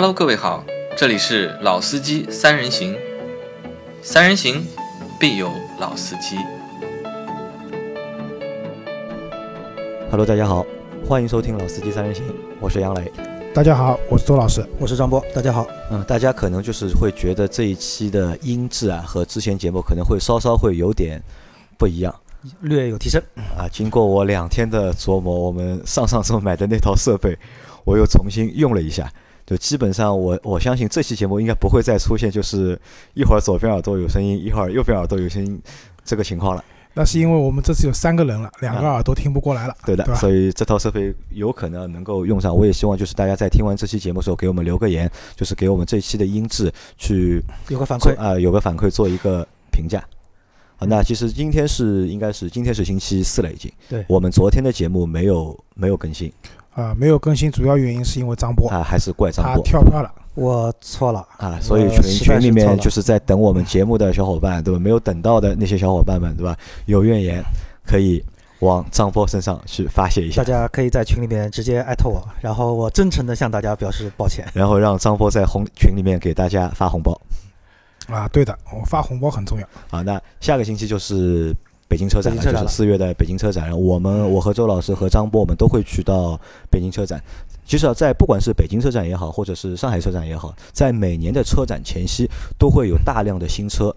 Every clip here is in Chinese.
Hello，各位好，这里是老司机三人行，三人行必有老司机。Hello，大家好，欢迎收听《老司机三人行》，我是杨磊。大家好，我是周老师。我是张波，大家好。嗯，大家可能就是会觉得这一期的音质啊和之前节目可能会稍稍会有点不一样略有提升。啊。经过我两天的琢磨，我们上上周买的那套设备，我又重新用了一下，就基本上我我相信这期节目应该不会再出现就是一会儿左边耳朵有声音，一会儿右边耳朵有声音这个情况了。那是因为我们这次有三个人了，两个耳朵听不过来了，对的，对？所以这套设备有可能能够用上。我也希望就是大家在听完这期节目的时候，给我们留个言，就是给我们这期的音质去有个反馈，做啊、有个反馈，做一个评价。啊，那其实今天是应该是今天是星期四了，已经。对我们昨天的节目没有没有更新啊、没有更新，主要原因是因为张波啊，还是怪张他波跳票了。我错了啊，所以群群里面就是在等我们节目的小伙伴，对吧？没有等到的那些小伙伴们，对吧？有怨言可以往张波身上去发泄一下大，家可以在群里面直接艾特我，然后我真诚的向大家表示抱歉。然后让张波在红群里面给大家发红包。啊，对的，我发红包很重要。啊，那下个星期就是北京车展了，北京车展了就是四月的北京车展。我们我和周老师和张波，我们都会去到北京车展。其实啊，在不管是北京车展也好，或者是上海车展也好，在每年的车展前夕，都会有大量的新车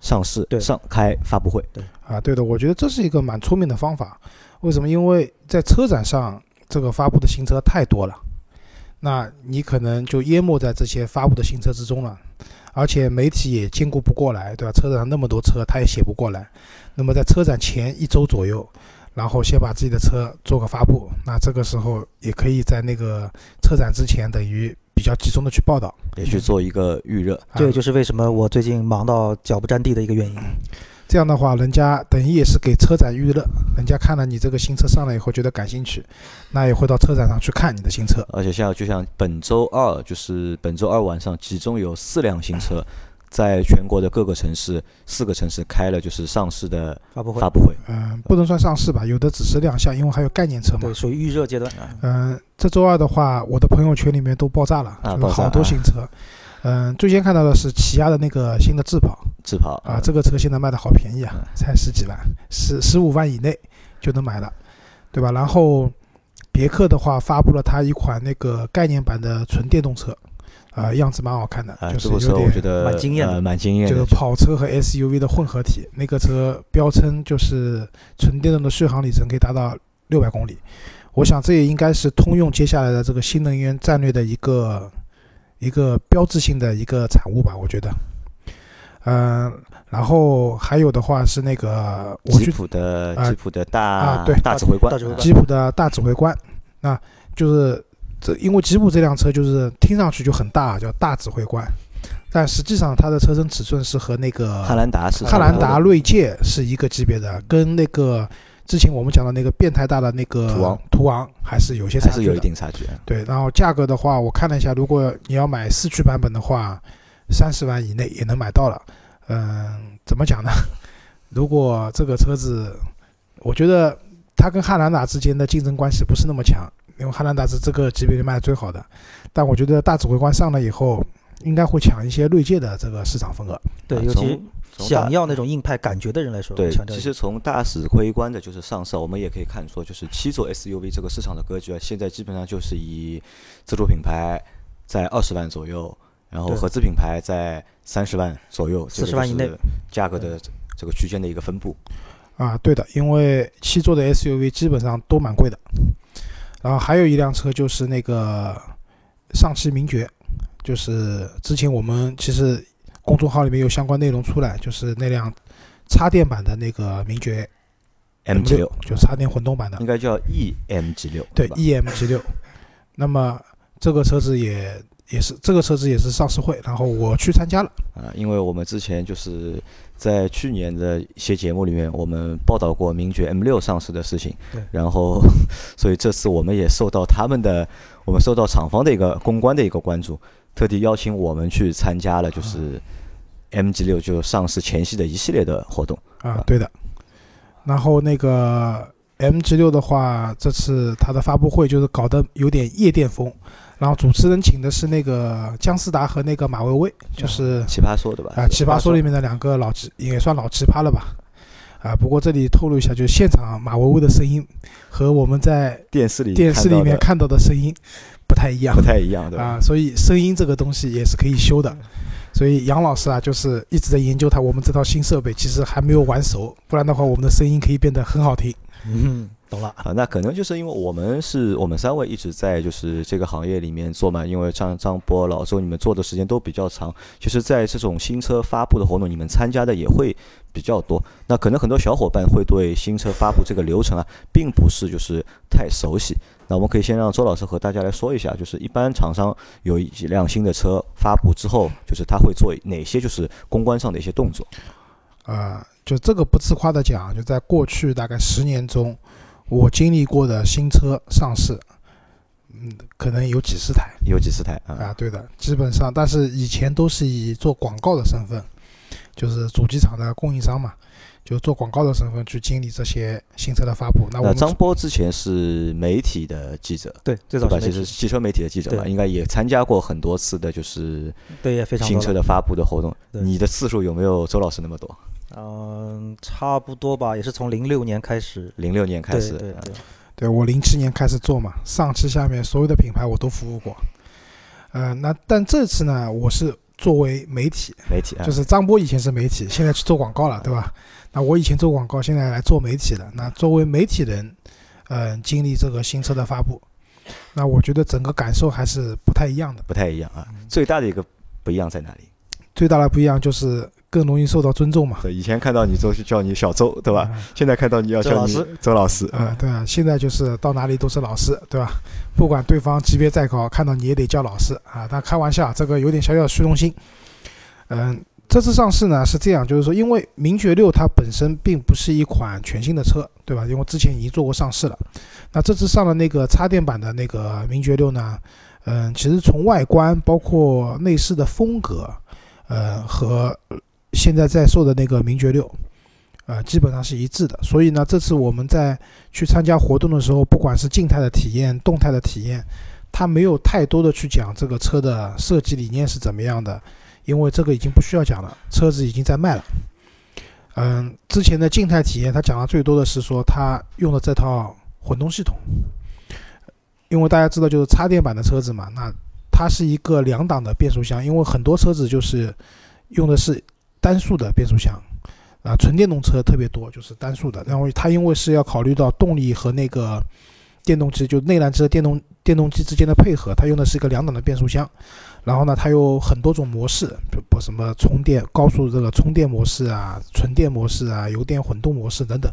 上市、对上开发布会。对啊，对的，我觉得这是一个蛮聪明的方法。为什么？因为在车展上，这个发布的新车太多了，那你可能就淹没在这些发布的新车之中了。而且媒体也兼顾不过来，对吧？车展上那么多车，他也写不过来。那么在车展前一周左右，然后先把自己的车做个发布，那这个时候也可以在那个车展之前，等于比较集中的去报道。也去做一个预热，啊这也就是为什么我最近忙到脚不沾地的一个原因。这样的话，人家等于也是给车展预热，人家看了你这个新车上来以后觉得感兴趣，那也会到车展上去看你的新车。而且像就像本周二，就是本周二晚上，其中有四辆新车，在全国的各个城市，四个城市开了就是上市的发布会发布会。嗯、不能算上市吧，有的只是亮相，因为还有概念车嘛对，。属于预热阶段。嗯、这周二的话，我的朋友圈里面都爆炸了，就是啊爆炸好多新车。嗯、最先看到的是起亚的那个新的智跑智跑啊，这个车现在卖的好便宜啊嗯，才十几万，十十五万以内就能买了，对吧？然后别克的话发布了它一款那个概念版的纯电动车，啊、样子蛮好看的，啊，就是有点觉得蛮惊艳的呃蛮惊艳的就是。跑车和 SUV 的混合体，那个车标称就是纯电动的续航里程可以达到六百公里。我想这也应该是通用接下来的这个新能源战略的一个一个标志性的一个产物吧，我觉得。嗯、然后还有的话是那个我吉普的啊吉普的大啊对大指挥官大指挥官吉普的大指挥官，那就是这因为吉普这辆车就是听上去就很大，叫大指挥官，但实际上它的车身尺寸是和那个汉兰达是汉兰达锐界是一个级别的，跟那个之前我们讲的那个变态大的那个途昂途昂还是有些差距的。还是有一定差距。对，然后价格的话，我看了一下，如果你要买四驱版本的话，三十万以内也能买到了。嗯，怎么讲呢？如果这个车子，我觉得它跟汉兰达之间的竞争关系不是那么强，因为汉兰达是这个级别里卖的最好的。但我觉得大指挥官上了以后，应该会抢一些锐界的这个市场份额。对，啊尤其想要那种硬派感觉的人来说，对强，调其实从大指挥官的就是上市，我们也可以看出，就是七座 SUV 这个市场的格局啊，现在基本上就是以自主品牌在二十万左右，然后合资品牌在三十万左右，四十万以内价格的这个区间的一个分布。啊，对的，因为七座的 SUV 基本上都蛮贵的。然后还有一辆车就是那个上汽名爵，就是之前我们其实公众号里面有相关内容出来，就是那辆插电版的那个名爵 M G 六就插电混动版的应，该叫 E M G 六对？，EMG 六。那么这个车子也也是这个车子也是上市会，然后我去参加了。啊，因为我们之前就是在去年的一些节目里面，我们报道过名爵 M 六上市的事情对，然后 所以这次我们也受到他们的，我们受到厂方的一个公关的一个关注，特地邀请我们去参加了就是 MG 六就上市前夕的一系列的活动。啊，对的。然后那个 MG 六的话，这次它的发布会就是搞得有点夜店风，然后主持人请的是那个姜思达和那个马薇薇，就是奇葩说的吧？啊，奇葩说里面的两个老奇也算老奇葩了吧？啊，不过这里透露一下，就是现场马薇薇的声音和我们在电视里电视里面看到的声音不太一样，不太一样，对吧？啊，所以声音这个东西也是可以修的。所以杨老师啊，就是一直在研究它我们这套新设备，其实还没有玩熟，不然的话，我们的声音可以变得很好听。嗯，懂了。啊，那可能就是因为我们是我们三位一直在就是这个行业里面做嘛，因为张张波、老周你们做的时间都比较长，其实，在这种新车发布的活动，你们参加的也会比较多。那可能很多小伙伴会对新车发布这个流程啊，并不是就是太熟悉。那我们可以先让周老师和大家来说一下，就是一般厂商有一辆新的车发布之后，就是他会做哪些就是公关上的一些动作。啊，就这个不自夸的讲，就在过去大概十年中。我经历过的新车上市，嗯，可能有几十台，有几十台啊。啊，对的，基本上，但是以前都是以做广告的身份，就是主机厂的供应商嘛，就做广告的身份去经历这些新车的发布。那我张波之前是媒体的记者，对，最早其实汽车媒体的记者吧，应该也参加过很多次的，就是对，也非常新车的发布的活动。你的次数有没有周老师那么多？嗯，差不多吧，也是从零六年开始。零六年开始，对对，对我零七年开始做嘛，上汽下面所有的品牌我都服务过。呃，那但这次呢，我是作为媒体，媒体啊就是张波以前是媒体，现在去做广告了，对吧？那我以前做广告，现在来做媒体了。那作为媒体人，嗯，经历这个新车的发布，那我觉得整个感受还是不太一样的。不太一样啊，最大的一个不一样在哪里？最大的不一样就是。更容易受到尊重嘛？对，以前看到你都是叫你小周，对吧？现在看到你要叫你周老师，啊，对啊，现在就是到哪里都是老师，对吧？不管对方级别再高，看到你也得叫老师啊。但开玩笑，这个有点小小的虚荣心。嗯，这次上市呢是这样，就是说，因为名爵六它本身并不是一款全新的车，对吧？因为之前已经做过上市了。那这次上了那个插电版的那个名爵六呢，嗯，其实从外观包括内饰的风格，呃和。现在在售的那个名爵六，呃，基本上是一致的。所以呢，这次我们在去参加活动的时候，不管是静态的体验、动态的体验，它没有太多的去讲这个车的设计理念是怎么样的，因为这个已经不需要讲了，车子已经在卖了。嗯，之前的静态体验，它讲的最多的是说它用的这套混动系统，因为大家知道就是插电版的车子嘛，那它是一个两档的变速箱，因为很多车子就是用的是。单速的变速箱，啊，纯电动车特别多，就是单速的。然后它因为是要考虑到动力和那个电动机，就内燃机和电动电动机之间的配合，它用的是一个两档的变速箱。然后呢，它有很多种模式，不什么充电高速这个充电模式啊，纯电模式啊，油电混动模式等等。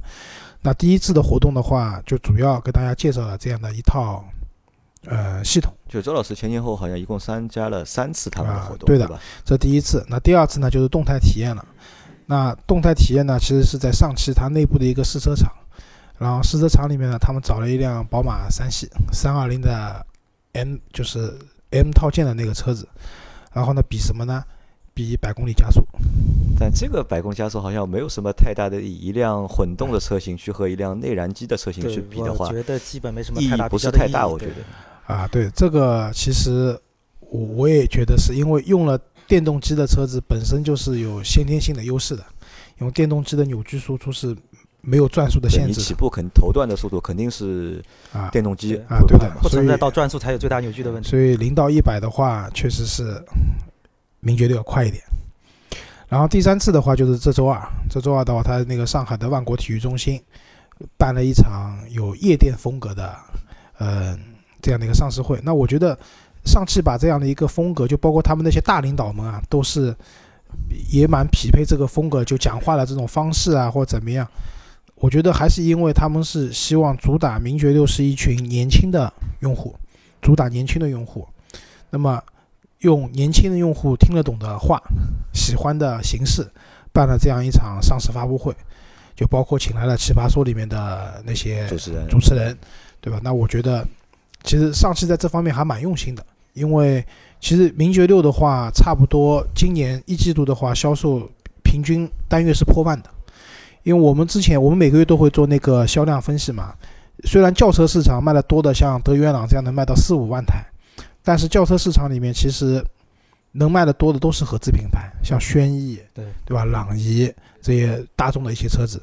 那第一次的活动的话，就主要给大家介绍了这样的一套。呃，系统就周老师前前后好像一共参加了三次他们的活动，对的，这第一次。那第二次呢，就是动态体验了。那动态体验呢，其实是在上汽它内部的一个试车场。然后试车场里面呢，他们找了一辆宝马三系三二零的 M，就是 M 套件的那个车子。然后呢，比什么呢？比百公里加速。但这个百公里加速好像没有什么太大的一辆混动的车型去和一辆内燃机的车型去比的话，觉得基本没什么意义不是太大，我觉得。啊，对这个其实我我也觉得是因为用了电动机的车子本身就是有先天性的优势的，因为电动机的扭矩输出是没有转速的限制，你起步肯头段的速度肯定是啊电动机啊对的，不存在到转速才有最大扭矩的问题。所以零到一百的话，确实是名爵六要快一点。然后第三次的话就是这周二，这周二的话，他那个上海的万国体育中心办了一场有夜店风格的，嗯。这样的一个上市会，那我觉得上汽把这样的一个风格，就包括他们那些大领导们啊，都是也蛮匹配这个风格，就讲话的这种方式啊，或怎么样。我觉得还是因为他们是希望主打名爵六是一群年轻的用户，主打年轻的用户。那么用年轻的用户听得懂的话、喜欢的形式办了这样一场上市发布会，就包括请来了奇葩说里面的那些主持人，主持人，对吧？那我觉得。其实上汽在这方面还蛮用心的，因为其实名爵六的话，差不多今年一季度的话，销售平均单月是破万的。因为我们之前我们每个月都会做那个销量分析嘛，虽然轿车市场卖的多的像德元朗这样能卖到四五万台，但是轿车市场里面其实能卖的多的都是合资品牌，像轩逸，对对吧？朗逸这些大众的一些车子，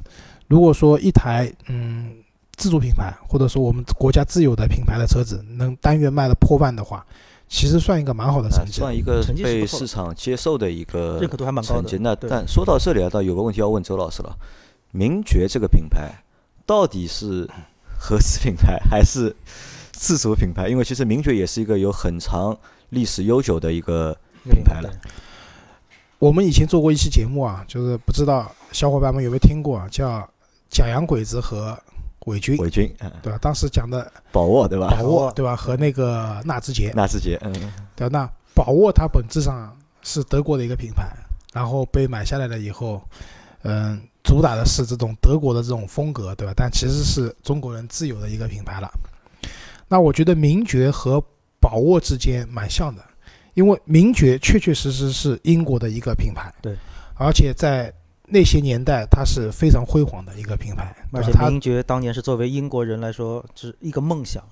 如果说一台嗯自主品牌或者说我们国家自有的品牌的车子能单月卖了破万的话，其实算一个蛮好的成绩。算一个被市场接受的一个认可度还蛮高的成绩。那但说到这里啊，倒有个问题要问周老师了：名爵这个品牌到底是合资品牌还是自主品牌？因为其实名爵也是一个有很长历史悠久的一个品牌了对我们以前做过一期节目啊，就是不知道小伙伴们有没有听过啊，叫假洋鬼子和伪军，伪军，嗯，对吧？当时讲的宝沃对吧？宝沃，沃对吧？和那个纳智捷，纳智捷，嗯，对吧？那宝沃它本质上是德国的一个品牌，然后被买下来了以后，嗯，主打的是这种德国的这种风格，对吧？但其实是中国人自有的一个品牌了。那我觉得名爵和宝沃之间蛮像的，因为名爵确确实实是英国的一个品牌，对，而且在那些年代它是非常辉煌的一个品牌，而且它名爵当年是作为英国人来说，是一个梦想，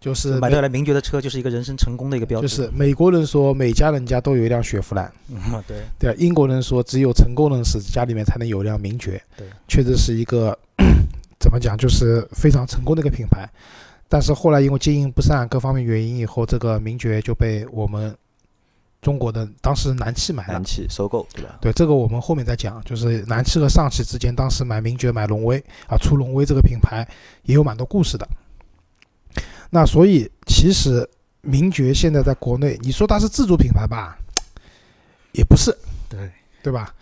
就是买到来名爵的车就是一个人生成功的一个标志。就是美国人说每家人家都有一辆雪佛兰，嗯，对，对啊，英国人说只有成功人士家里面才能有一辆名爵，对，确实是一个 怎么讲，就是非常成功的一个品牌。但是后来因为经营不善各方面原因以后，这个名爵就被我们中国的当时南汽买了南。汽收购对吧？对这个我们后面再讲，就是南汽和上汽之间当时买名爵、买荣威啊，出荣威这个品牌也有蛮多故事的。那所以其实名爵现在在国内，你说它是自主品牌吧，也不是，对，对吧？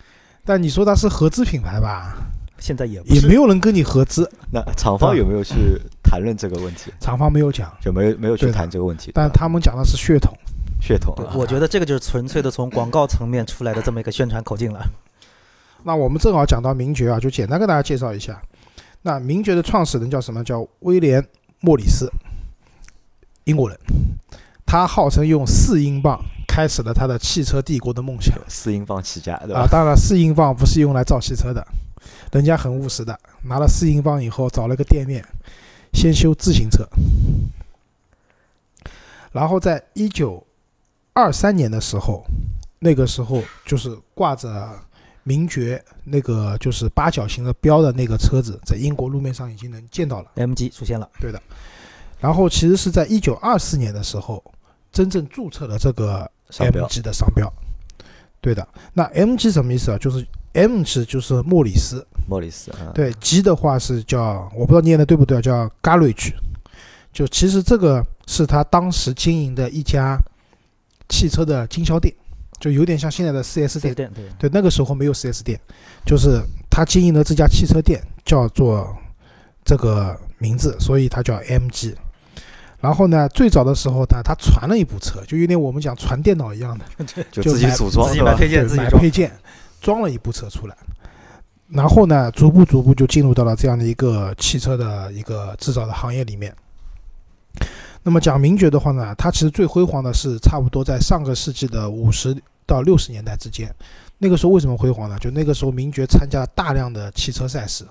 但你说它是合资品牌吧，现在也不也没有人跟你合资，那厂方有没有去谈论这个问题？厂方没有讲，就没有没有去谈这个问题？但他们讲的是血统。对血统啊，我觉得这个就是纯粹的从广告层面出来的这么一个宣传口径了。那我们正好讲到名爵啊，就简单跟大家介绍一下。那名爵的创始人叫什么？叫威廉·莫里斯，英国人。他号称用四英镑开始了他的汽车帝国的梦想四英镑起家对啊！吧？当然，四英镑不是用来造汽车的，人家很务实的，拿了四英镑以后找了个店面，先修自行车，然后在一九二三年的时候，那个时候就是挂着名爵那个就是八角形的标的那个车子，在英国路面上已经能见到了。MG 出现了，对的然后其实是在一九二四年的时候，真正注册了这个商标 MG 的商标。对的，那 MG 什么意思啊？就是 M 是就是莫里斯，莫里斯啊，对，G 的话是叫我不知道念的对不对啊，叫 Garage。就其实这个是他当时经营的一家汽车的经销店，就有点像现在的 4S 店。对，对，那个时候没有 4S 店，就是他经营的这家汽车店叫做这个名字，所以它叫 MG。然后呢，最早的时候呢，他传了一部车，就有点我们讲传电脑一样的，就自己组装自己？买配件，自己装。买配件，装了一部车出来。然后呢，逐步逐步就进入到了这样的一个汽车的一个制造的行业里面。那么讲名爵的话呢，它其实最辉煌的是差不多在上个世纪的五十到六十年代之间。那个时候为什么辉煌呢？就那个时候名爵参加了大量的汽车赛事，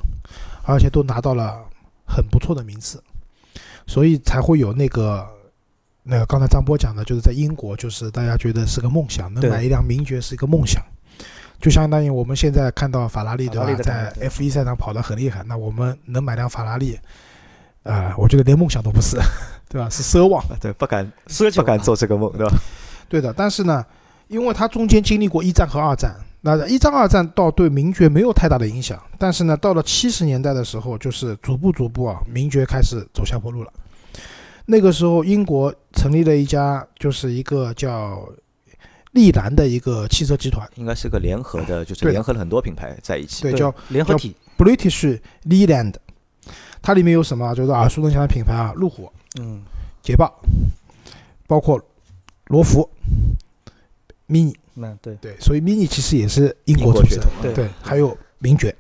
而且都拿到了很不错的名次，所以才会有那个那个刚才张波讲的，就是在英国，就是大家觉得是个梦想，能买一辆名爵是一个梦想。就相当于我们现在看到法拉利，对吧在 F 1赛场跑得很厉害，那我们能买辆法拉利，啊，我觉得连梦想都不是，对吧？是奢望。啊对，不敢奢求不敢做这个梦，对吧？对的，但是呢，因为它中间经历过一战和二战，那一战、二战倒对名爵没有太大的影响，但是呢，到了七十年代的时候，就是逐步逐步啊，名爵开始走下坡路了。那个时候，英国成立了一家，就是一个叫利兰的一个汽车集团，应该是个联合的，就是联合了很多品牌在一起。对，对叫联合体，British Leland。它里面有什么啊？就是耳熟能详的品牌啊，路虎、嗯，捷豹，包括罗孚、Mini。那对，对，所以 Mini 其实也是英英国出身国血统，对对，还有名爵，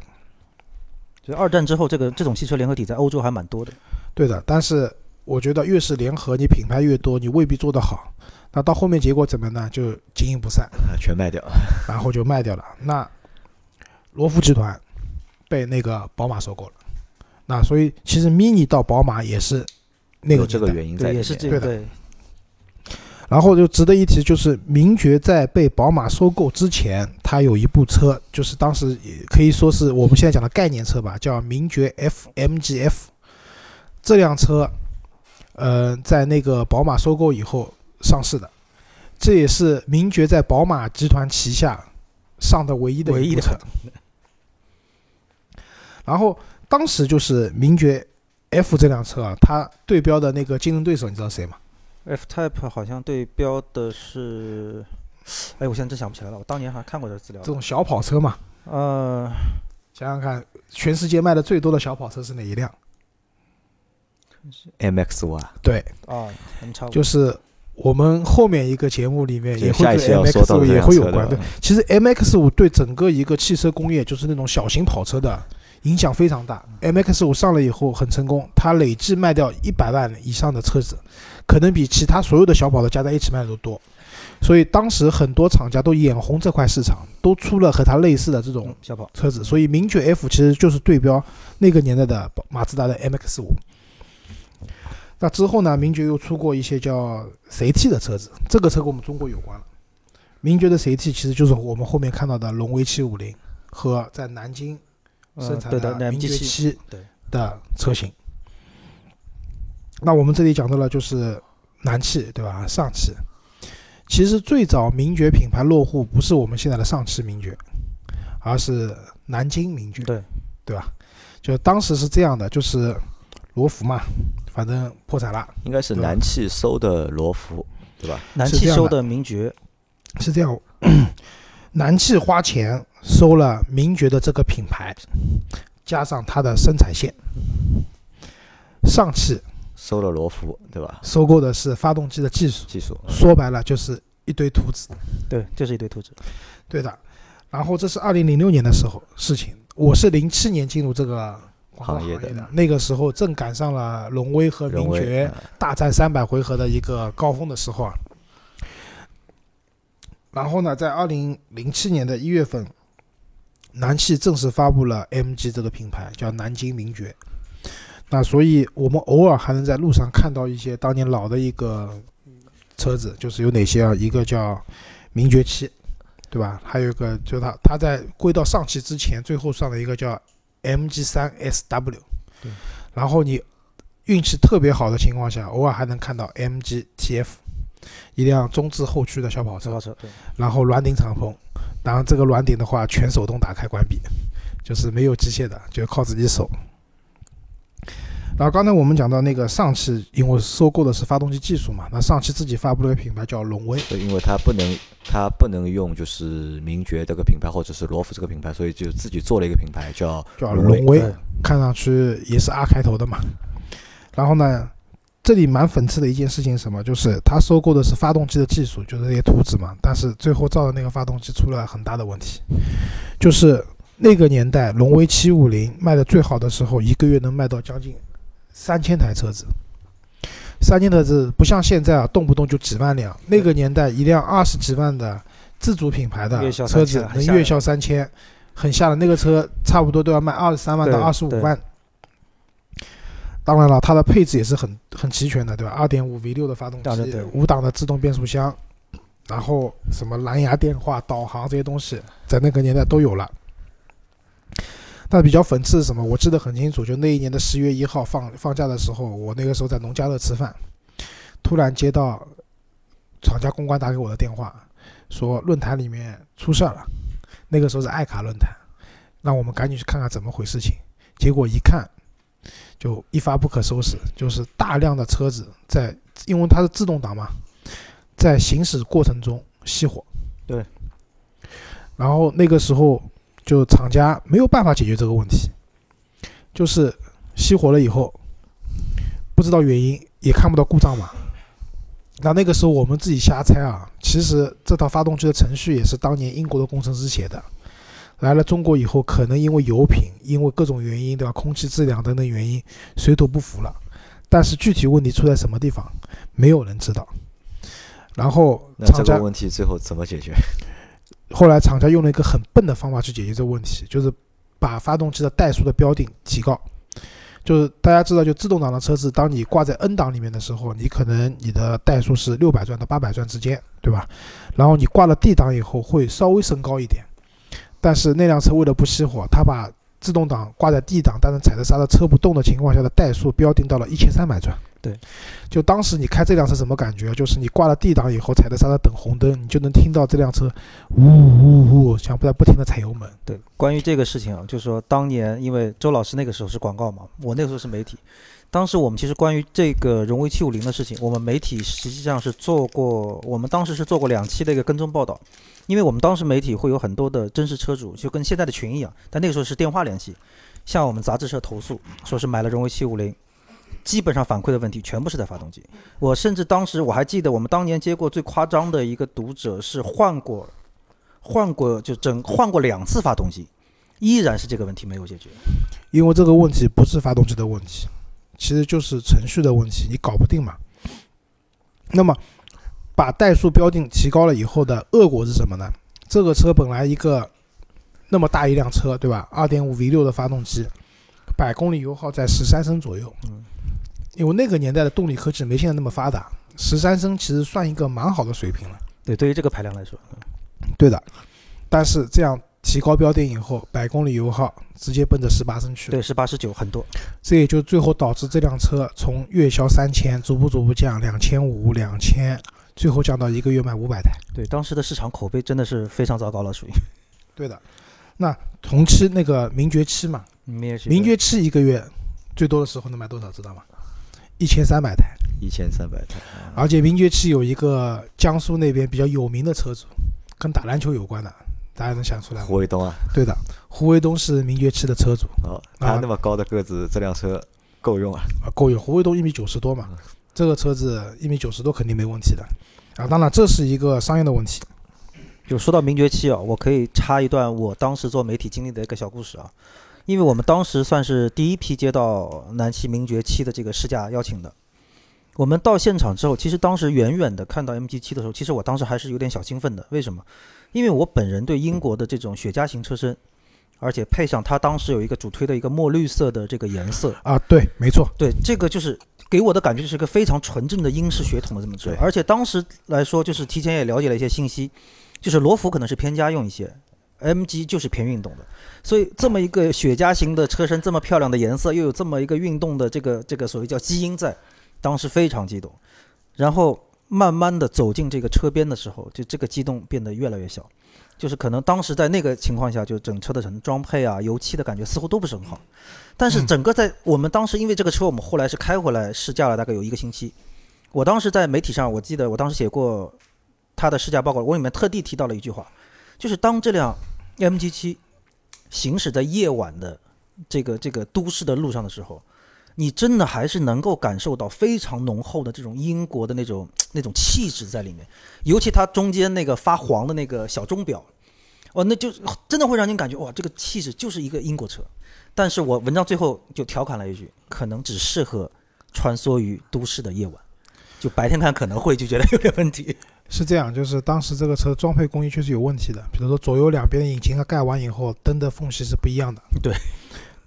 就二战之后，这个这种汽车联合体在欧洲还蛮多的。对的。但是我觉得越是联合，你品牌越多，你未必做得好。那到后面结果怎么呢？就经营不善，啊 全卖掉。然后就卖掉了。那罗孚集团被那个宝马收购了。那所以其实 Mini 到宝马也是那个这个年代对，原因在里面。也是这对的个对，然后就值得一提，就是名爵在被宝马收购之前，它有一部车，就是当时也可以说是我们现在讲的概念车吧，叫名爵 FMGF。这辆车，呃，在那个宝马收购以后上市的，这也是名爵在宝马集团旗下上的唯一的唯一的一部车。然后当时就是名爵 F 这辆车啊，它对标的那个竞争对手，你知道谁吗？F Type 好像对标的是，哎，我现在真想不起来了，我当年好像看过这资料这。种小跑车嘛，呃，想想看，全世界卖的最多的小跑车是哪一辆？MX 五啊，对，啊，我们差。就是我们后面一个节目里面也会对下一期要说 MX 五也会有关。对，其实 MX 五对整个一个汽车工业，就是那种小型跑车的影响非常大。MX 五上了以后很成功，它累计卖掉一百万以上的车子，可能比其他所有的小跑的加在一起卖的都多。所以当时很多厂家都眼红这块市场，都出了和它类似的这种嗯小跑，车子，所以名爵 F 其实就是对标那个年代的马自达的 MX 五。那之后呢，名爵又出过一些叫 CT 的车子，这个车跟我们中国有关了。名爵的 CT 其实就是我们后面看到的荣威七五零和在南京生嗯，产对的名爵七，对的车型。那我们这里讲到了就是南汽，对吧？上汽。其实最早名爵品牌落户不是我们现在的上汽名爵，而是南京名爵，对对吧？就当时是这样的，就是罗孚嘛，反正破产了，应该是南汽收的罗孚，对吧？南汽收的名爵，是这样。南汽花钱收了名爵的这个品牌，加上它的生产线。上汽收了罗孚，对吧？收购的是发动机的技术，技术，说白了就是一堆图纸。对，就是一堆图纸。对的。然后这是二零零六年的时候事情，我是零七年进入这个广告行业的行业的，那个时候正赶上了荣威和名爵呃大战三百回合的一个高峰的时候啊。然后呢，在二零零七年的一月份，南汽正式发布了 MG 这个品牌，叫南京名爵。那所以我们偶尔还能在路上看到一些当年老的一个车子，就是有哪些啊？一个叫名爵七，对吧？还有一个就是它它在归到上汽之前，最后上了一个叫 MG 三 SW。对。然后你运气特别好的情况下，偶尔还能看到 MG TF，一辆中置后驱的小跑车小跑，车，对，然后软顶敞篷。当然，这个软顶的话，全手动打开关闭，就是没有机械的，就靠自己手。然后刚才我们讲到那个上汽，因为收购的是发动机技术嘛，那上汽自己发布了个品牌叫荣威，对因为它不能，它不能用就是名爵这个品牌或者是罗孚这个品牌，所以就自己做了一个品牌叫叫荣威荣威，看上去也是 R 开头的嘛。然后呢，这里蛮讽刺的一件事情是什么？就是他收购的是发动机的技术，就是那些图纸嘛，但是最后造的那个发动机出了很大的问题，就是那个年代荣威七五零卖的最好的时候，一个月能卖到将近三千台车子。三千台车不像现在啊，动不动就几万辆。那个年代，一辆二十几万的自主品牌的车子3000很吓人能月销三千，很吓人。那个车差不多都要卖二十三万到对二十五万。当然了，它的配置也是很很齐全的，对吧？二点五 V 六的发动机当然对，五档的自动变速箱，然后什么蓝牙电话、导航这些东西，在那个年代都有了。但比较讽刺是什么？我记得很清楚，就那一年的十月一号放放假的时候，我那个时候在农家乐吃饭，突然接到厂家公关打给我的电话，说论坛里面出事儿了。那个时候是爱卡论坛，让我们赶紧去看看怎么回事情。结果一看，就一发不可收拾，就是大量的车子在，因为它是自动挡嘛，在行驶过程中熄火。对。然后那个时候就厂家没有办法解决这个问题，就是熄火了以后，不知道原因，也看不到故障码。那那个时候我们自己瞎猜啊，其实这套发动机的程序也是当年英国的工程师写的。来了中国以后，可能因为油品，因为各种原因，对吧？空气质量等等原因，水土不服了。但是具体问题出在什么地方，没有人知道。然后那厂家这个问题最后怎么解决？后来厂家用了一个很笨的方法去解决这个问题，就是把发动机的怠速的标定提高。就是大家知道，就自动挡的车子，当你挂在 N 档里面的时候，你可能你的怠速是六百转到八百转之间，对吧？然后你挂了 D 档以后，会稍微升高一点。但是那辆车为了不熄火，他把自动挡挂在 D 档，但是踩着刹车车不动的情况下的怠速标定到了一千三百转。对，就当时你开这辆车什么感觉？就是你挂了 D 档以后，踩着刹车等红灯，你就能听到这辆车呜呜呜，像在不停的踩油门。对，关于这个事情啊，就是说当年因为周老师那个时候是广告嘛，我那个时候是媒体。当时我们其实关于这个荣威七五零的事情，我们媒体实际上是做过，我们当时是做过两期的一个跟踪报道。因为我们当时媒体会有很多的真实车主，就跟现在的群一样，但那个时候是电话联系，向我们杂志社投诉，说是买了荣威七五零，基本上反馈的问题全部是在发动机。我甚至当时我还记得，我们当年接过最夸张的一个读者是换过，换过就整换过两次发动机，依然是这个问题没有解决。因为这个问题不是发动机的问题，其实就是程序的问题，你搞不定嘛。那么。把怠速标定提高了以后的恶果是什么呢？这个车本来一个那么大一辆车，对吧？二点五 V 六的发动机，百公里油耗在十三升左右。嗯，因为那个年代的动力科技没现在那么发达，十三升其实算一个蛮好的水平了。对，对于这个排量来说，对的。但是这样提高标定以后，百公里油耗直接奔着十八升去了。对，十八十九很多。这也就最后导致这辆车从月销三千，逐步逐步降，两千五、两千。最后降到一个月卖五百台，对当时的市场口碑真的是非常糟糕了，属于。对的，那同期那个名爵七嘛，名爵七一个月最多的时候能卖多少？知道吗？一千三百台。一千三百台。而且名爵七有一个江苏那边比较有名的车主，跟打篮球有关的，大家能想出来吗？胡卫东啊。对的，胡卫东是名爵七的车主。哦，他那么高的个子，这辆车够用啊？啊，够用。胡卫东一米九十多嘛。这个车子一米九十多肯定没问题的，啊，当然这是一个商业的问题。就说到名爵七啊，我可以插一段我当时做媒体经历的一个小故事啊，因为我们当时算是第一批接到南汽名爵七的这个试驾邀请的。我们到现场之后，其实当时远远的看到 MG 七的时候，其实我当时还是有点小兴奋的。为什么？因为我本人对英国的这种雪茄型车身，而且配上它当时有一个主推的一个墨绿色的这个颜色啊，对，没错，对，这个就是。给我的感觉就是一个非常纯正的英式血统的这么车，而且当时来说，就是提前也了解了一些信息，就是罗孚可能是偏家用一些，MG 就是偏运动的，所以这么一个雪茄型的车身，这么漂亮的颜色，又有这么一个运动的这个这个所谓叫基因在，当时非常激动，然后慢慢的走进这个车边的时候，就这个激动变得越来越小。就是可能当时在那个情况下，就整车的什么装配啊、油漆的感觉似乎都不是很好。但是整个在我们当时，因为这个车我们后来是开回来试驾了大概有一个星期。我当时在媒体上，我记得我当时写过他的试驾报告，我里面特地提到了一句话，就是当这辆 MG 七行驶在夜晚的这个这个都市的路上的时候。你真的还是能够感受到非常浓厚的这种英国的那种 那种气质在里面，尤其它中间那个发黄的那个小钟表，哦，那就真的会让你感觉哇，这个气质就是一个英国车。但是我文章最后就调侃了一句，可能只适合穿梭于都市的夜晚，就白天看可能会就觉得有点问题。是这样，就是当时这个车装配工艺确实有问题的，比如说左右两边的引擎盖盖完以后，灯的缝隙是不一样的。对。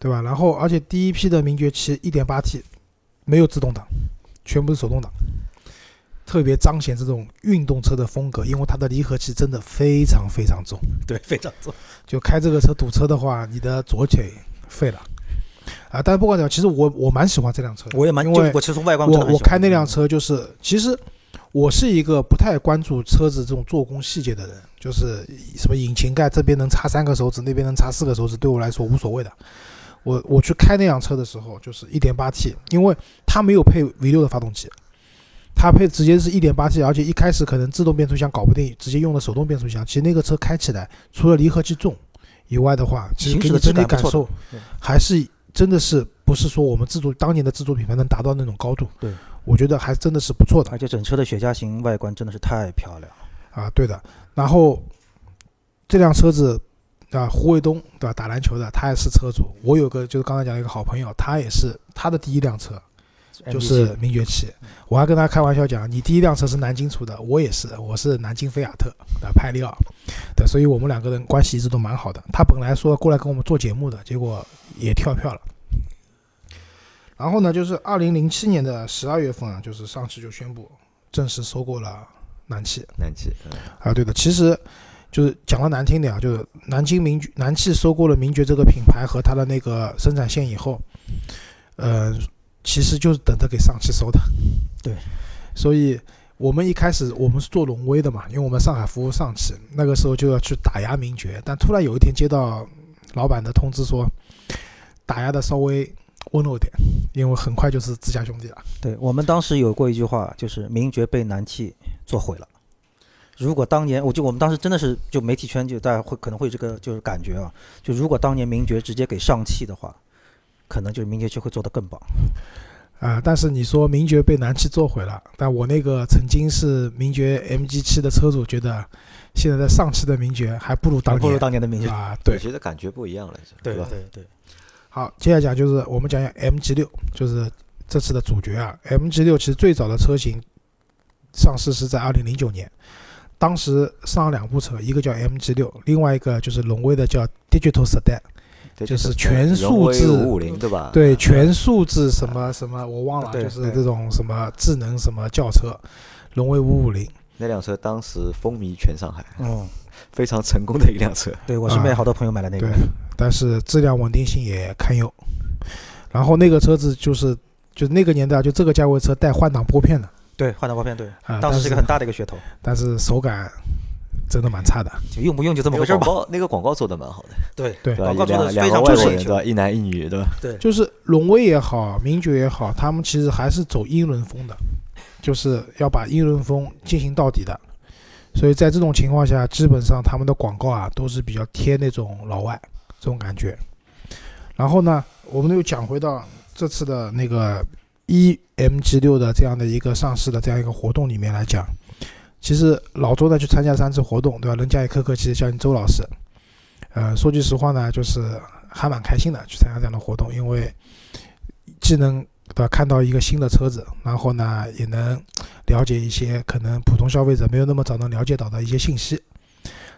对吧？然后，而且第一批的名爵七 1.8T 没有自动挡，全部是手动挡，特别彰显这种运动车的风格。因为它的离合器真的非常非常重，对，非常重。就开这个车堵车的话，你的左腿废了啊！但是不管怎样，其实我我蛮喜欢这辆车，我也蛮，因为我其实从外观我我开那辆车就是，其实我是一个不太关注车子这种做工细节的人，就是什么引擎盖这边能插三个手指，那边能插四个手指，对我来说无所谓的。我我去开那辆车的时候，就是一点八 T，因为它没有配 V 六的发动机，它配直接是一点八 T，而且一开始可能自动变速箱搞不定，直接用了手动变速箱。其实那个车开起来，除了离合器重以外的话，其实给你整体感受还是真的是不是说我们自主当年的自主品牌能达到那种高度。对，我觉得还真的是不错的。而且整车的雪茄型外观真的是太漂亮啊！对的，然后这辆车子。对吧？胡卫东对吧？打篮球的，他也是车主。我有个就是刚才讲的一个好朋友，他也是他的第一辆车就是名爵七。我还跟他开玩笑讲，你第一辆车是南京出的，我也是，我是南京菲亚特的派利奥。对，所以我们两个人关系一直都蛮好的。他本来说过来跟我们做节目的，结果也跳票了。然后呢，就是二零零七年的十二月份啊，就是上汽就宣布正式收购了南汽。南汽，嗯啊，对的，其实就是讲的难听点啊，就是南京名爵南汽收购了名爵这个品牌和它的那个生产线以后，呃，其实就是等着给上汽收的。对，所以我们一开始我们是做荣威的嘛，因为我们上海服务上汽，那个时候就要去打压名爵，但突然有一天接到老板的通知说，打压的稍微温柔点，因为很快就是自家兄弟了。对我们当时有过一句话，就是名爵被南汽做毁了。如果当年，我就我们当时真的是就媒体圈就大家会可能会这个就是感觉啊，就如果当年名爵直接给上汽的话，可能就是名爵就会做得更棒。啊、但是你说名爵被南汽做毁了，但我那个曾经是名爵 MG 七的车主，觉得现在在上汽的名爵还不如当年不如年当年的名爵。啊。对我，觉得感觉不一样了，对吧？对对，好，接下来讲就是我们讲讲 MG 六，就是这次的主角啊。MG 六其实最早的车型上市是在二零零九年，当时上了两部车，一个叫 MG 六，另外一个就是荣威的叫 Digital Sedan，对就是全数字五五零对吧？对，嗯全数字什么什么我忘了，就是这种什么智能什么轿车，荣威五五零。那辆车当时风靡全上海，嗯，非常成功的一辆车。对我身边好多朋友买了那个对，但是质量稳定性也堪忧。然后那个车子就是就是那个年代就这个价位车带换挡拨片的对，换挡拨片，对，啊，当时是一个很大的一个噱头，但是手感真的蛮差的。就用不用就这么回事吧。个广告，那个广告做的蛮好的，对对？广告做的非常个外国人，重视对吧？一男一女，对吧？对，就是荣威也好，名爵也好，他们其实还是走英伦风的，就是要把英伦风进行到底的。所以在这种情况下，基本上他们的广告啊都是比较贴那种老外这种感觉。然后呢，我们又讲回到这次的那个 EMG 六的这样的一个上市的这样一个活动里面来讲，其实老周呢去参加三次活动，对吧？人家也客客气气叫你周老师。呃，说句实话呢，就是还蛮开心的去参加这样的活动，因为既能对吧看到一个新的车子，然后呢也能了解一些可能普通消费者没有那么早能了解到的一些信息。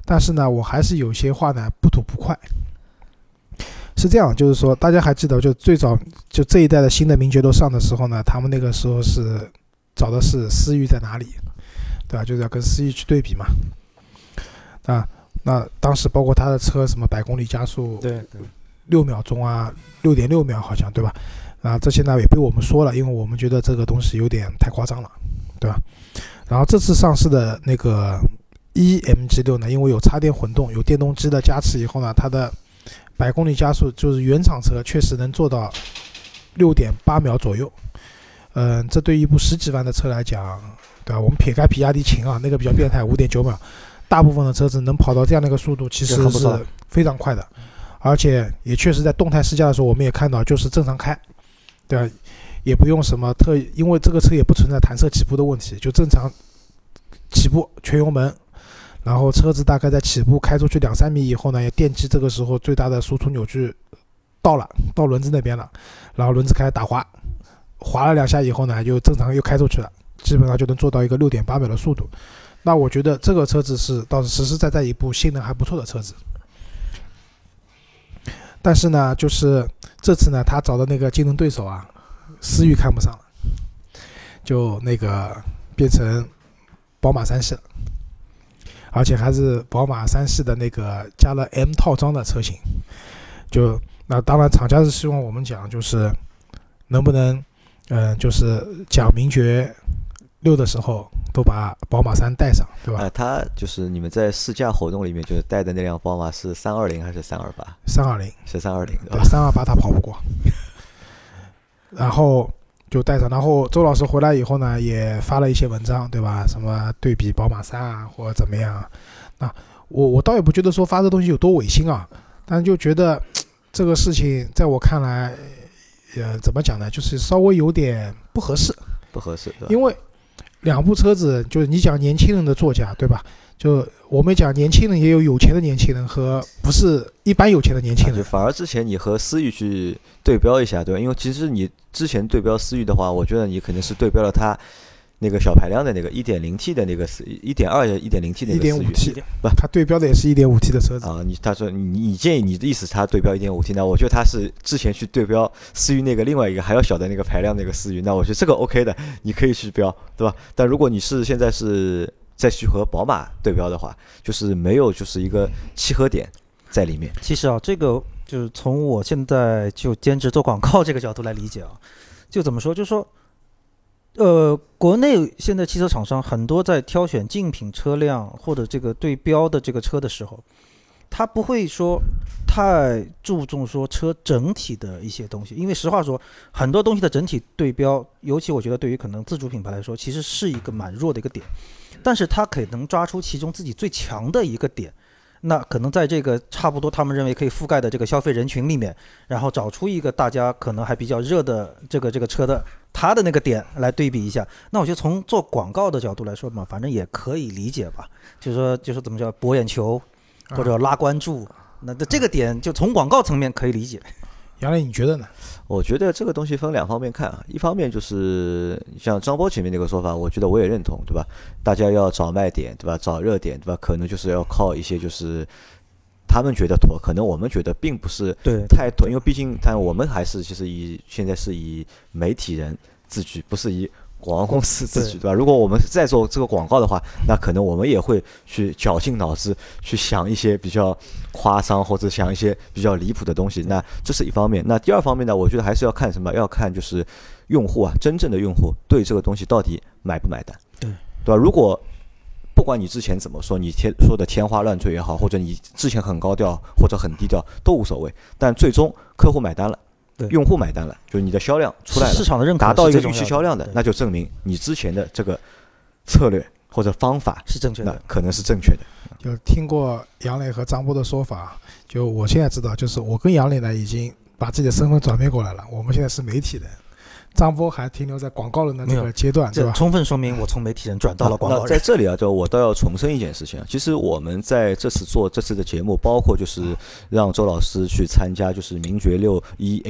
但是呢，我还是有些话呢不吐不快。是这样，就是说，大家还记得，就最早就这一代的新的名爵都上的时候呢，他们那个时候是找的是思域在哪里，对吧？就是要跟思域去对比嘛。啊，那当时包括他的车什么百公里加速对对，六秒钟啊，六点六秒好像对吧？啊，这些呢也被我们说了，因为我们觉得这个东西有点太夸张了，对吧？然后这次上市的那个 EMG 六呢，因为有插电混动，有电动机的加持以后呢，它的百公里加速就是原厂车确实能做到六点八秒左右。嗯，这对于一部十几万的车来讲，对吧？我们撇开比亚迪秦啊，那个比较变态，五点九秒，大部分的车子能跑到这样的一个速度，其实是非常快的。而且也确实在动态试驾的时候，我们也看到，就是正常开，对吧？也不用什么特，因为这个车也不存在弹射起步的问题，就正常起步全油门，然后车子大概在起步开出去两三米以后呢，也电机这个时候最大的输出扭矩到了，到轮子那边了，然后轮子开始打滑，滑了两下以后呢，就正常又开出去了，基本上就能做到一个六点八秒的速度。那我觉得这个车子是倒是实实在在一部性能还不错的车子。但是呢，就是这次呢，他找的那个竞争对手啊，思域看不上了，就那个变成宝马三系了，而且还是宝马三系的那个加了 M 套装的车型。就那当然，厂家是希望我们讲，就是能不能，嗯、就是讲名爵六的时候都把宝马三带上，对吧？呃，他就是你们在试驾活动里面就是带的那辆宝马是三二零还是三二八？三二零。是三二零对对，吧？三二八他跑不过，然后就带上。然后周老师回来以后呢，也发了一些文章，对吧？什么对比宝马三啊，或者怎么样啊？那我我倒也不觉得说发这东西有多违心啊，但就觉得这个事情在我看来，呃，怎么讲呢？就是稍微有点不合适。不合适？因为两部车子，就是你讲年轻人的座驾，对吧？就我们讲年轻人也有有钱的年轻人和不是一般有钱的年轻人。反而之前你和思域去对标一下，对吧？因为其实你之前对标思域的话，我觉得你肯定是对标了它那个小排量的那个一点零 T 的那个思一点二一点零 T 的一点五个思域 T，不它对标的也是一点五 T 的车子。啊，你他说你你建议你的意思它对标一点五 T 那？我觉得它是之前去对标思域那个另外一个还要小的那个排量那个思域，那我觉得这个 OK 的，你可以去标，对吧？但如果你是现在是再去和宝马对标的话，就是没有就是一个契合点在里面。其实啊，这个就是从我现在就兼职做广告这个角度来理解啊，就怎么说，就是说，呃，国内现在汽车厂商很多在挑选竞品车辆或者这个对标的这个车的时候，他不会说太注重说车整体的一些东西，因为实话说，很多东西的整体对标，尤其我觉得对于可能自主品牌来说，其实是一个蛮弱的一个点，但是他可能抓出其中自己最强的一个点。那可能在这个差不多他们认为可以覆盖的这个消费人群里面，然后找出一个大家可能还比较热的这个这个车的它的那个点来对比一下。那我觉得从做广告的角度来说嘛，反正也可以理解吧。就是说，就是怎么叫博眼球或者拉关注，那这个点就从广告层面可以理解。杨磊，你觉得呢？我觉得这个东西分两方面看啊，一方面就是像张波前面那个说法，我觉得我也认同，对吧？大家要找卖点，对吧？找热点，对吧？可能就是要靠一些就是他们觉得妥，可能我们觉得并不是对太妥，因为毕竟但我们还是其实以现在是以媒体人自居，不是以广告公司自己，对对吧？如果我们在做这个广告的话，那可能我们也会去绞尽脑汁去想一些比较夸张或者想一些比较离谱的东西。那这是一方面。那第二方面呢，我觉得还是要看什么？要看就是用户啊，真正的用户对这个东西到底买不买单，对对吧？如果不管你之前怎么说，你天说的天花乱坠也好，或者你之前很高调或者很低调都无所谓，但最终客户买单了对，用户买单了，就是你的销量出来了市，场的认可达到一个预期销量的，那就证明你之前的这个策略或者方法，是正确的。可能是正确的。就听过杨磊和张波的说法，就我现在知道，就是我跟杨磊呢已经把自己的身份转变过来了，我们现在是媒体人，张波还停留在广告人的这个阶段，对吧？充分说明我从媒体人转到了广告那在。这里啊，就我倒要重申一件事情啊，其实我们在这次做这次的节目，包括就是让周老师去参加就是名爵六一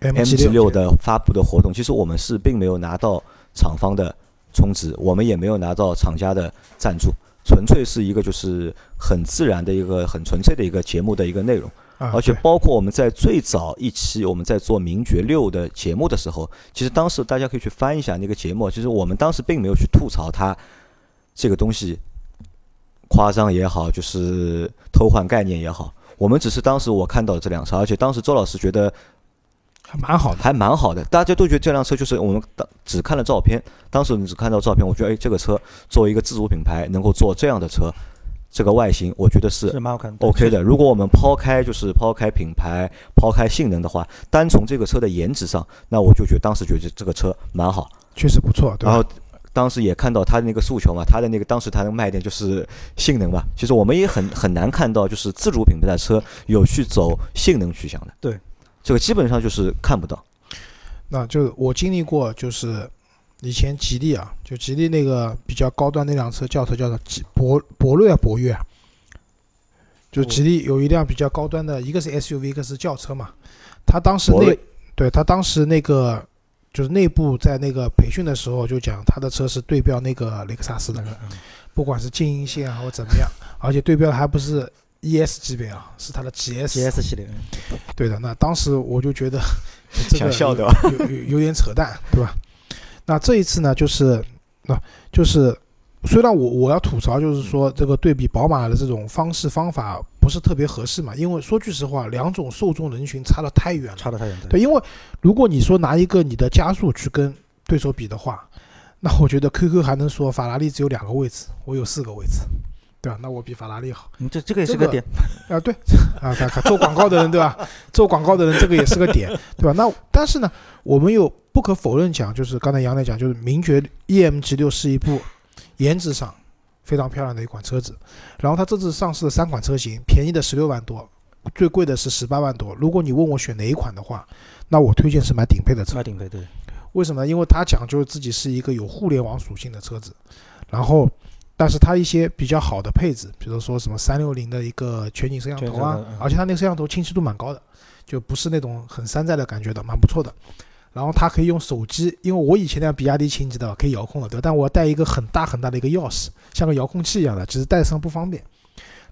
M G 六六的发布的活动，其实我们是并没有拿到厂方的充值，我们也没有拿到厂家的赞助，纯粹是一个就是很自然的一个很纯粹的一个节目的一个内容。啊，而且包括我们在最早一期我们在做名爵六的节目的时候，其实当时大家可以去翻一下那个节目，其实我们当时并没有去吐槽它这个东西夸张也好，就是偷换概念也好，我们只是当时我看到这辆车，而且当时周老师觉得还蛮好的。还蛮好的，大家都觉得这辆车就是我们当只看了照片，当时你只看到照片，我觉得哎，这个车作为一个自主品牌能够做这样的车，这个外形我觉得是是蛮好看的 OK 的。如果我们抛开就是抛开品牌、抛开性能的话，单从这个车的颜值上，那我就觉得当时觉得这个车蛮好。确实不错，对？然后当时也看到他的那个诉求嘛，他的那个当时他的卖点就是性能嘛。其实我们也很很难看到，就是自主品牌的车有去走性能取向的。对，这个基本上就是看不到。那就我经历过，就是以前吉利啊，就吉利那个比较高端那辆车，轿车叫做吉博博瑞啊，博越啊，就吉利有一辆比较高端的，一个是 SUV，一个是轿车嘛。他当时那对他当时那个就是内部在那个培训的时候就讲，他的车是对标那个雷克萨斯的，不管是静音线啊或怎么样，而且对标的还不是 ES 级别啊，是它的 GS。GS 系列，对的，那当时我就觉得 这个想笑对有吧有有有点扯淡，对吧？那这一次呢，就是那、就是虽然我我要吐槽，就是说这个对比宝马的这种方式方法不是特别合适嘛，因为说句实话，两种受众人群差得太远了。差得太远。对，因为如果你说拿一个你的加速去跟对手比的话，那我觉得 QQ 还能说法拉利只有两个位置，我有四个位置，对吧？那我比法拉利好。嗯，这这个也是个个点。啊，对，啊，看看做广告的人对吧？做广告的人这个也是个点，对吧？那但是呢，我们又不可否认讲，就是刚才杨磊讲，就是名爵 EMG 六是一部颜值上非常漂亮的一款车子。然后它这次上市的三款车型，便宜的十六万多，最贵的是十八万多。如果你问我选哪一款的话，那我推荐是买顶配的车买。顶配对，为什么呢？因为它讲究自己是一个有互联网属性的车子，然后，但是它一些比较好的配置，比如说什么三六零的一个全景摄像头啊而且它那个摄像头清晰度蛮高的，就不是那种很山寨的感觉的，蛮不错的。然后它可以用手机，因为我以前那比亚迪秦级的可以遥控的，对吧？但我要带一个很大很大的一个钥匙，像个遥控器一样的，其实带上不方便。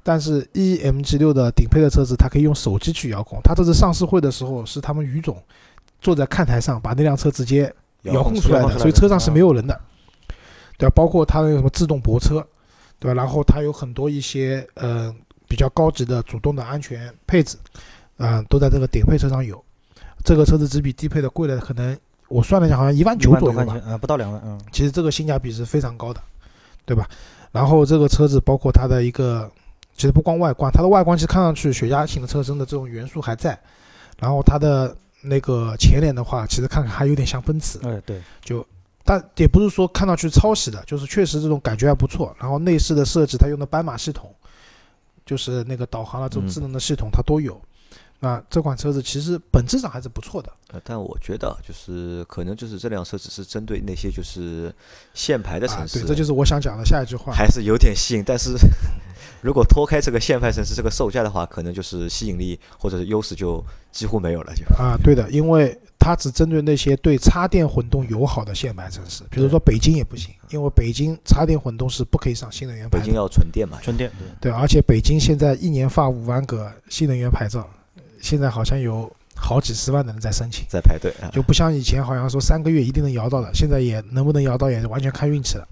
但是 E MG 六的顶配的车子，它可以用手机去遥控。它这次上市会的时候，是他们于总坐在看台上把那辆车直接遥控出来的，所以车上是没有人的，对吧？包括它那个什么自动泊车，对吧？然后它有很多一些呃比较高级的主动的安全配置，嗯、都在这个顶配车上有。这个车子只比低配的贵了，可能我算了一下，好像一万九左右吧多块钱。啊，不到两万，嗯，其实这个性价比是非常高的，对吧？然后这个车子包括它的一个，其实不光外观，它的外观其实看上去雪茄型的车身的这种元素还在，然后它的那个前脸的话，其实看看还有点像奔驰，哎，对，但也不是说看上去抄袭的，就是确实这种感觉还不错。然后内饰的设计，它用的斑马系统，就是那个导航啊这种嗯智能的系统它都有。那这款车子其实本质上还是不错的，呃，但我觉得就是可能就是这辆车只是针对那些就是限牌的啊城，市，对，这就是我想讲的下一句话。还是有点吸引。但是 如果脱开这个限牌城市这个售价的话，可能就是吸引力或者是优势就几乎没有了，就啊，对的，因为它只针对那些对插电混动友好的限牌城市，比如说北京也不行，因为北京插电混动是不可以上新能源牌的。北京要纯电嘛，纯电，对，对，而且北京现在一年发五万个新能源牌照，现在好像有好几十万的人在申请，在排队啊。就不像以前好像说三个月一定能摇到的，现在也能不能摇到也是完全看运气了。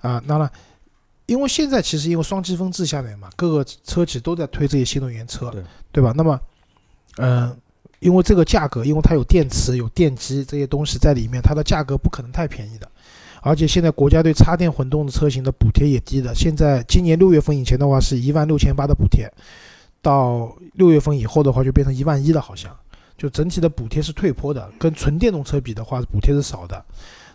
啊，当然，因为现在其实因为双积分制下面嘛，各个车企都在推这些新能源车，对吧？那么，嗯、因为这个价格，因为它有电池、有电机这些东西在里面，它的价格不可能太便宜的。而且现在国家对插电混动的车型的补贴也低的，现在今年六月份以前的话是一万六千八的补贴，到六月份以后的话就变成一万一了，好像。就整体的补贴是退坡的，跟纯电动车比的话，补贴是少的。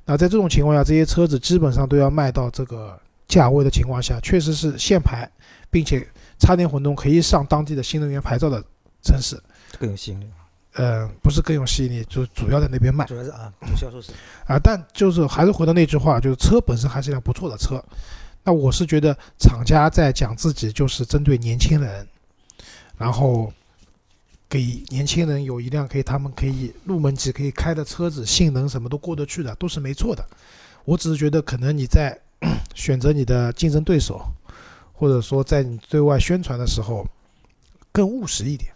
那在这种情况下，这些车子基本上都要卖到这个价位的情况下，确实是限牌，并且插电混动可以上当地的新能源牌照的城市，更有吸引力。呃，不是更有吸引力，就主要在那边卖主要是啊，主销售是啊。但就是还是回到那句话，就是车本身还是一辆不错的车。那我是觉得厂家在讲自己就是针对年轻人，然后给年轻人有一辆可以他们可以入门级可以开的车子，性能什么都过得去的，都是没错的。我只是觉得可能你在 选择你的竞争对手，或者说在你对外宣传的时候更务实一点。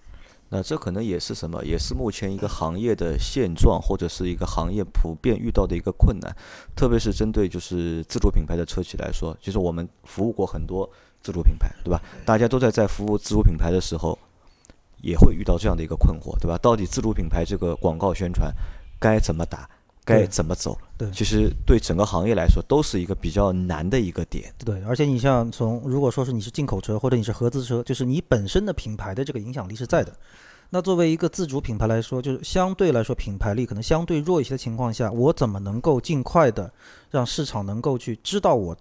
那这可能也是什么？也是目前一个行业的现状，或者是一个行业普遍遇到的一个困难。特别是针对就是自主品牌的车企来说，其实我们服务过很多自主品牌，对吧？大家都在在服务自主品牌的时候，也会遇到这样的一个困惑，对吧？到底自主品牌这个广告宣传该怎么打，该怎么走？对其实对整个行业来说都是一个比较难的一个点。对，而且你像从如果说是你是进口车或者你是合资车，就是你本身的品牌的这个影响力是在的。那作为一个自主品牌来说，就是相对来说品牌力可能相对弱一些的情况下，我怎么能够尽快的让市场能够去知道我、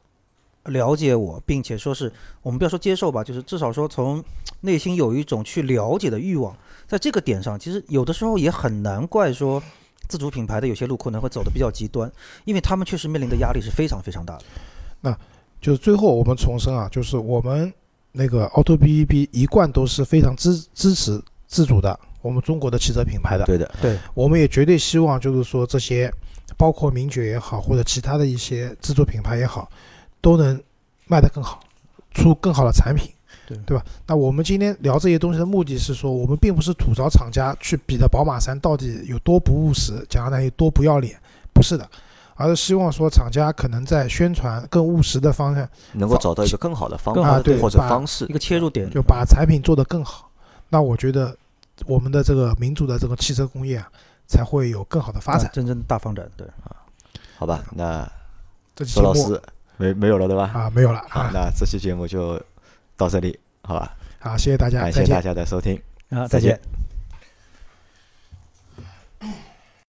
了解我，并且说是我们不要说接受吧，就是至少说从 内心有一种去了解的欲望，在这个点上，其实有的时候也很难怪说自主品牌的有些路可能会走的比较极端，因为他们确实面临的压力是非常非常大的。那就是最后我们重申啊，就是我们那个 Auto B B 一贯都是非常支支持自主的，我们中国的汽车品牌的。对的，对，我们也绝对希望就是说这些，包括名爵也好，或者其他的一些自主品牌也好，都能卖得更好，出更好的产品，对对吧？那我们今天聊这些东西的目的是说，我们并不是吐槽厂家去比的宝马三到底有多不务实，讲的那有多不要脸，不是的，而是希望说厂家可能在宣传更务实的方向，能够找到一个更好的方法更好的对或者方式一。个切入点，就把产品做得更好。那我觉得我们的这个民族的这个汽车工业啊，才会有更好的发展。啊真正大发展。对啊，好吧，那这期节目周老师没没有了对吧？啊没有了好，啊，那这期节目就到这里，好吧？好，谢谢大家，感谢大。家的收听。啊，再见见。